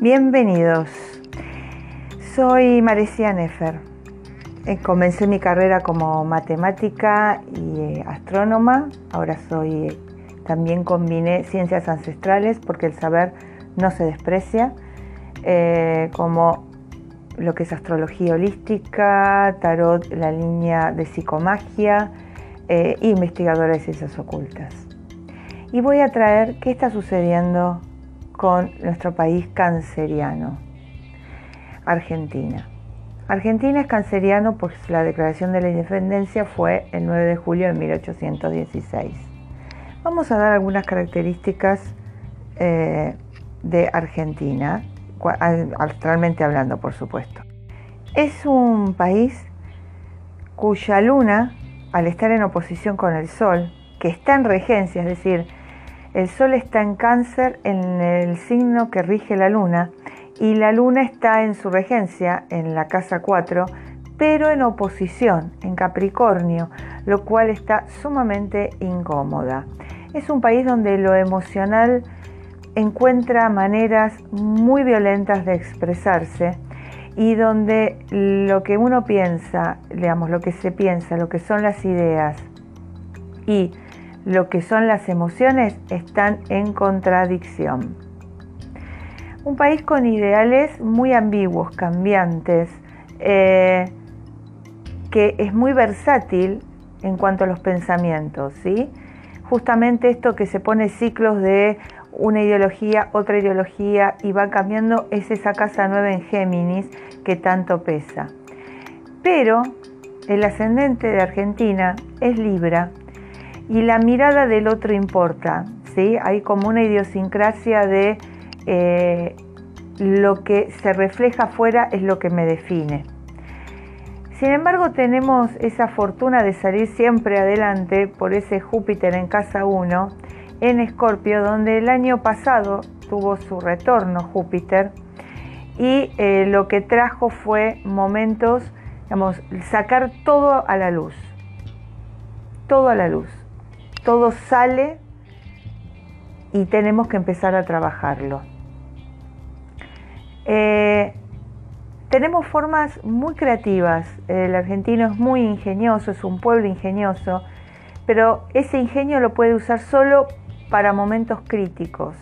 Bienvenidos. Soy Marecia Nefer. Eh, comencé mi carrera como matemática y eh, astrónoma. Ahora soy eh, también combiné ciencias ancestrales porque el saber no se desprecia, como lo que es astrología holística, tarot, la línea de psicomagia, e investigadora de ciencias ocultas. Y voy a traer qué está sucediendo con nuestro país canceriano, Argentina. Argentina es canceriano pues la declaración de la independencia fue el 9 de julio de 1816. Vamos a dar algunas características eh, de Argentina, astralmente hablando, por supuesto. Es un país cuya luna, al estar en oposición con el Sol, que está en regencia, es decir, el Sol está en cáncer en el signo que rige la luna y la luna está en su regencia en la casa 4, pero en oposición, en Capricornio, lo cual está sumamente incómoda. Es un país donde lo emocional encuentra maneras muy violentas de expresarse y donde lo que uno piensa, digamos, lo que se piensa, lo que son las ideas y lo que son las emociones están en contradicción. Un país con ideales muy ambiguos, cambiantes, eh, que es muy versátil en cuanto a los pensamientos, ¿sí? Justamente esto que se pone ciclos de una ideología, otra ideología y va cambiando es esa casa nueva en Géminis que tanto pesa. Pero el ascendente de Argentina es Libra y la mirada del otro importa, ¿sí? Hay como una idiosincrasia de eh, lo que se refleja afuera es lo que me define. Sin embargo, tenemos esa fortuna de salir siempre adelante por ese Júpiter en casa 1 en Escorpio, donde el año pasado tuvo su retorno Júpiter y eh, lo que trajo fue momentos, digamos, sacar todo a la luz, todo a la luz todo sale y tenemos que empezar a trabajarlo. Eh, tenemos formas muy creativas, el argentino es muy ingenioso, es un pueblo ingenioso, pero ese ingenio lo puede usar solo para momentos críticos.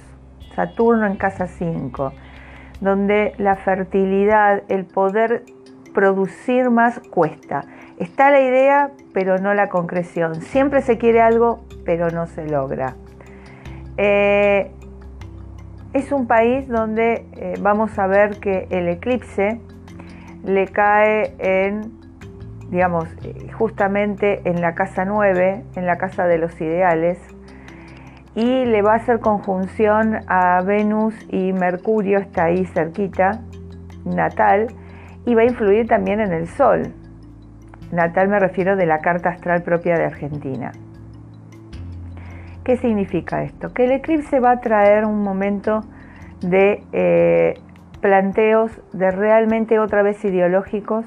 Saturno en casa 5, donde la fertilidad, el poder producir más cuesta. Está la idea, pero no la concreción. Siempre se quiere algo, pero no se logra. Eh, es un país donde eh, vamos a ver que el eclipse le cae en, digamos, justamente en la casa 9, en la casa de los ideales, y le va a hacer conjunción a Venus y Mercurio, está ahí cerquita, natal, y va a influir también en el Sol. Natal me refiero de la carta astral propia de Argentina. ¿Qué significa esto? Que el eclipse va a traer un momento de eh, planteos de realmente otra vez ideológicos,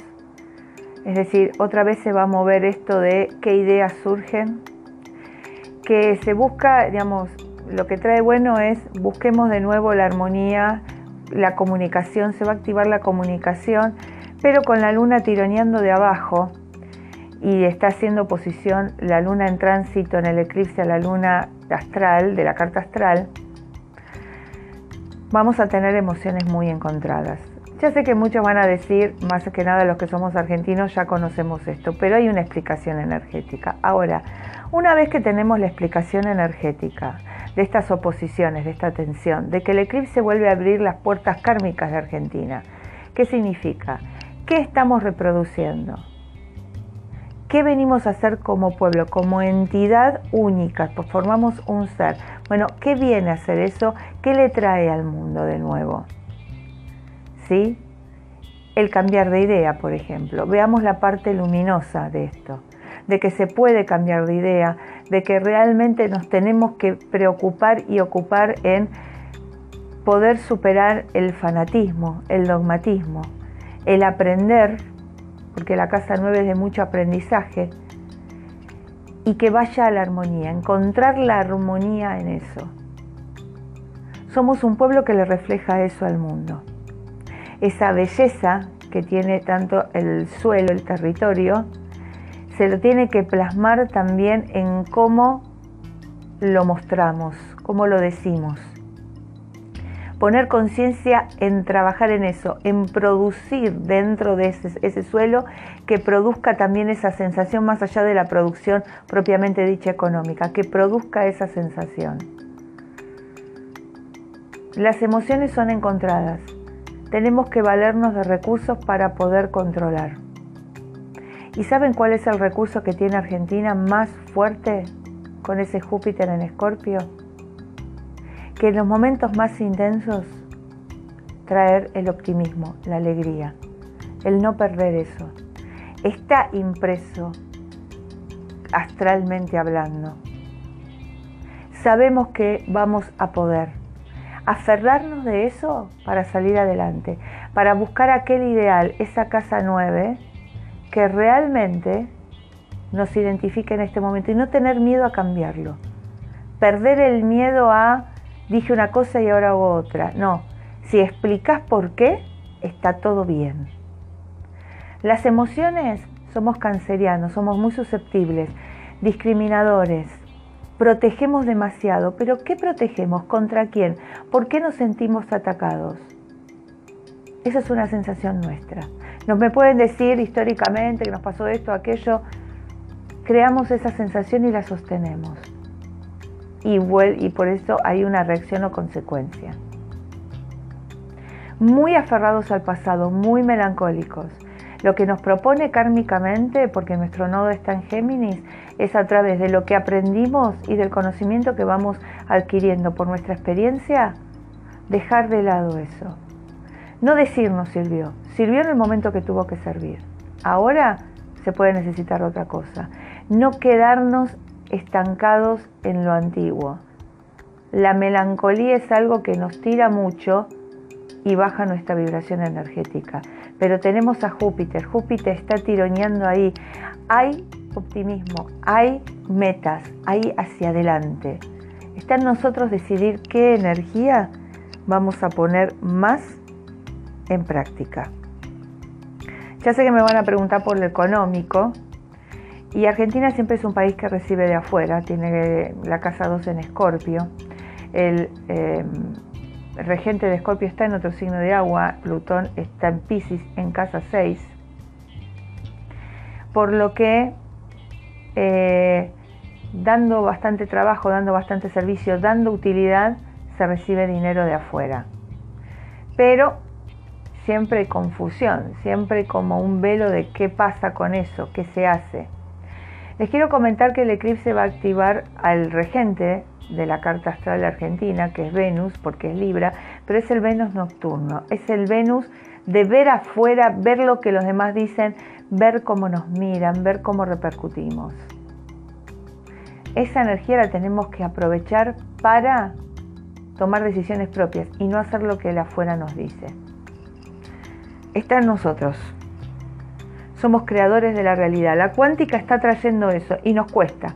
es decir, otra vez se va a mover esto de qué ideas surgen, que se busca, digamos, lo que trae bueno es busquemos de nuevo la armonía, la comunicación, se va a activar la comunicación, pero con la luna tironeando de abajo, y está haciendo posición la luna en tránsito en el eclipse a la luna astral, de la carta astral, vamos a tener emociones muy encontradas. Ya sé que muchos van a decir, más que nada los que somos argentinos ya conocemos esto, pero hay una explicación energética. Ahora, una vez que tenemos la explicación energética de estas oposiciones, de esta tensión, de que el eclipse vuelve a abrir las puertas kármicas de Argentina, ¿qué significa? ¿Qué estamos reproduciendo? ¿Qué venimos a hacer como pueblo, como entidad única? Pues formamos un ser. Bueno, ¿qué viene a hacer eso? ¿Qué le trae al mundo de nuevo? ¿Sí? El cambiar de idea, por ejemplo. Veamos la parte luminosa de esto, de que se puede cambiar de idea, de que realmente nos tenemos que preocupar y ocupar en poder superar el fanatismo, el dogmatismo, el aprender porque la casa 9 es de mucho aprendizaje, y que vaya a la armonía, encontrar la armonía en eso. Somos un pueblo que le refleja eso al mundo. Esa belleza que tiene tanto el suelo, el territorio, se lo tiene que plasmar también en cómo lo mostramos, cómo lo decimos. Poner conciencia en trabajar en eso, en producir dentro de ese, suelo que produzca también esa sensación más allá de la producción propiamente dicha económica, que produzca esa sensación. Las emociones son encontradas. Tenemos que valernos de recursos para poder controlar. ¿Y saben cuál es el recurso que tiene Argentina más fuerte con ese Júpiter en Escorpio? Que en los momentos más intensos traer el optimismo, la alegría, el no perder eso. Está impreso astralmente hablando. Sabemos que vamos a poder aferrarnos de eso para salir adelante, para buscar aquel ideal, esa casa nueve, que realmente nos identifique en este momento y no tener miedo a cambiarlo. Perder el miedo a dije una cosa y ahora hago otra. No, si explicas por qué, está todo bien. Las emociones somos cancerianos, somos muy susceptibles, discriminadores, protegemos demasiado, pero ¿qué protegemos? ¿Contra quién? ¿Por qué nos sentimos atacados? Esa es una sensación nuestra. Nos me pueden decir históricamente que nos pasó esto, aquello. Creamos esa sensación y la sostenemos. Y, y por eso hay una reacción o consecuencia. Muy aferrados al pasado, muy melancólicos. Lo que nos propone kármicamente, porque nuestro nodo está en Géminis, es a través de lo que aprendimos y del conocimiento que vamos adquiriendo por nuestra experiencia, dejar de lado eso. No decirnos sirvió, sirvió en el momento que tuvo que servir. Ahora se puede necesitar otra cosa. No quedarnos estancados en lo antiguo. La melancolía es algo que nos tira mucho y baja nuestra vibración energética. Pero tenemos a Júpiter, Júpiter está tironeando ahí. Hay optimismo, hay metas, hay hacia adelante. Está en nosotros decidir qué energía vamos a poner más en práctica. Ya sé que me van a preguntar por lo económico, y Argentina siempre es un país que recibe de afuera, tiene la casa 2 en Escorpio. El eh, regente de Escorpio está en otro signo de agua, Plutón está en Pisces en casa 6. Por lo que eh, dando bastante trabajo, dando bastante servicio, dando utilidad, se recibe dinero de afuera. Pero siempre hay confusión, siempre como un velo de qué pasa con eso, qué se hace. Les quiero comentar que el eclipse va a activar al regente de la carta astral argentina, que es Venus, porque es Libra, pero es el Venus nocturno, es el Venus de ver afuera, ver lo que los demás dicen, ver cómo nos miran, ver cómo repercutimos. Esa energía la tenemos que aprovechar para tomar decisiones propias y no hacer lo que el afuera nos dice. Está en nosotros. Somos creadores de la realidad. La cuántica está trayendo eso y nos cuesta.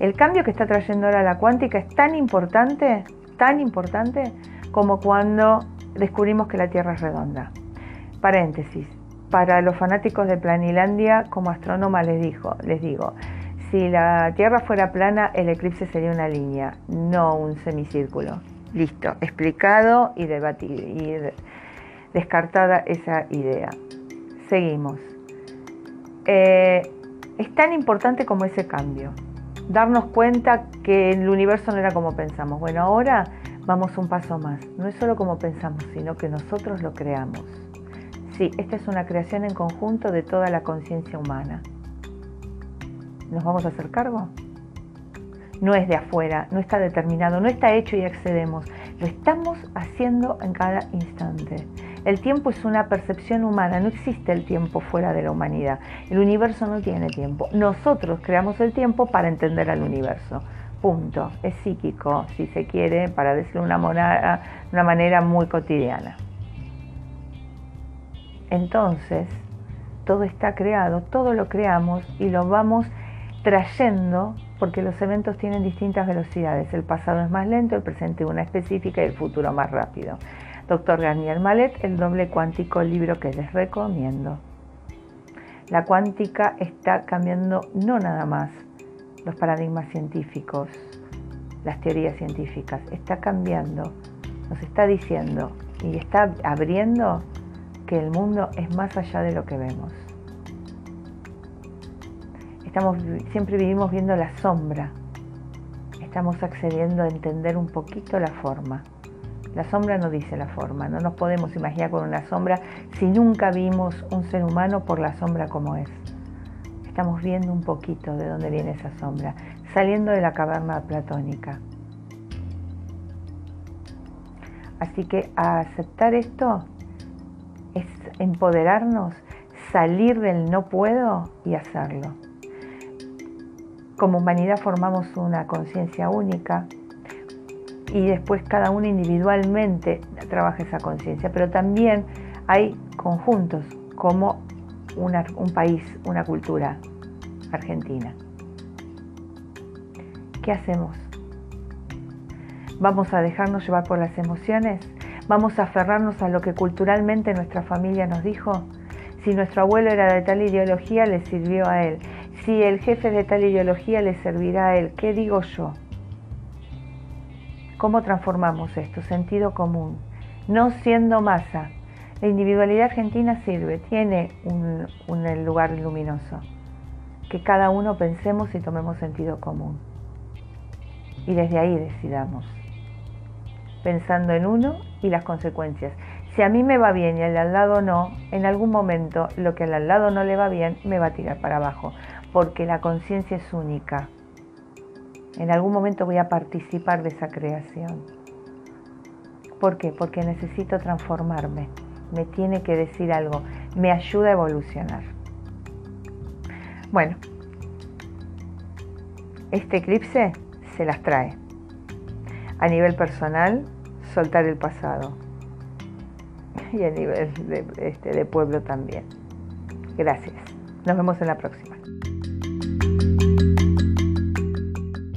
El cambio que está trayendo ahora la cuántica es tan importante, tan importante como cuando descubrimos que la Tierra es redonda. Paréntesis. Para los fanáticos de Planilandia, como astrónoma les, dijo, les digo, si la Tierra fuera plana, el eclipse sería una línea, no un semicírculo. Listo, explicado y debatido y descartada esa idea. Seguimos. Eh, es tan importante como ese cambio. Darnos cuenta que el universo no era como pensamos. Bueno, ahora vamos un paso más. No es solo como pensamos, sino que nosotros lo creamos. Sí, esta es una creación en conjunto de toda la conciencia humana. ¿Nos vamos a hacer cargo? No es de afuera, no está determinado, no está hecho y accedemos. Lo estamos haciendo en cada instante. El tiempo es una percepción humana, no existe el tiempo fuera de la humanidad. El universo no tiene tiempo. Nosotros creamos el tiempo para entender al universo. Punto. Es psíquico, si se quiere, para decirlo de una, una manera muy cotidiana. Entonces, todo está creado, todo lo creamos y lo vamos trayendo porque los eventos tienen distintas velocidades. El pasado es más lento, el presente una específica y el futuro más rápido. Doctor Garnier Malet, El doble cuántico, libro que les recomiendo. La cuántica está cambiando no nada más los paradigmas científicos, las teorías científicas, está cambiando, nos está diciendo y está abriendo que el mundo es más allá de lo que vemos. Estamos, siempre vivimos viendo la sombra, estamos accediendo a entender un poquito la forma. La sombra no dice la forma, no nos podemos imaginar con una sombra si nunca vimos un ser humano por la sombra como es. Estamos viendo un poquito de dónde viene esa sombra, saliendo de la caverna platónica. Así que aceptar esto es empoderarnos, salir del no puedo y hacerlo. Como humanidad formamos una conciencia única y después cada uno individualmente trabaja esa conciencia, pero también hay conjuntos como un país, una cultura argentina. ¿Qué hacemos? ¿Vamos a dejarnos llevar por las emociones? ¿Vamos a aferrarnos a lo que culturalmente nuestra familia nos dijo? Si nuestro abuelo era de tal ideología, le sirvió a él. Si el jefe de tal ideología, le servirá a él. ¿Qué digo yo? ¿Cómo transformamos esto? Sentido común. No siendo masa, la individualidad argentina sirve, tiene un, lugar luminoso. Que cada uno pensemos y tomemos sentido común. Y desde ahí decidamos. Pensando en uno y las consecuencias. Si a mí me va bien y al al lado no, en algún momento lo que al al lado no le va bien me va a tirar para abajo. Porque la conciencia es única. En algún momento voy a participar de esa creación. ¿Por qué? Porque necesito transformarme me tiene que decir algo, me ayuda a evolucionar. Bueno, este eclipse se las trae. A nivel personal, soltar el pasado. Y a nivel de, este, de pueblo también. Gracias. Nos vemos en la próxima.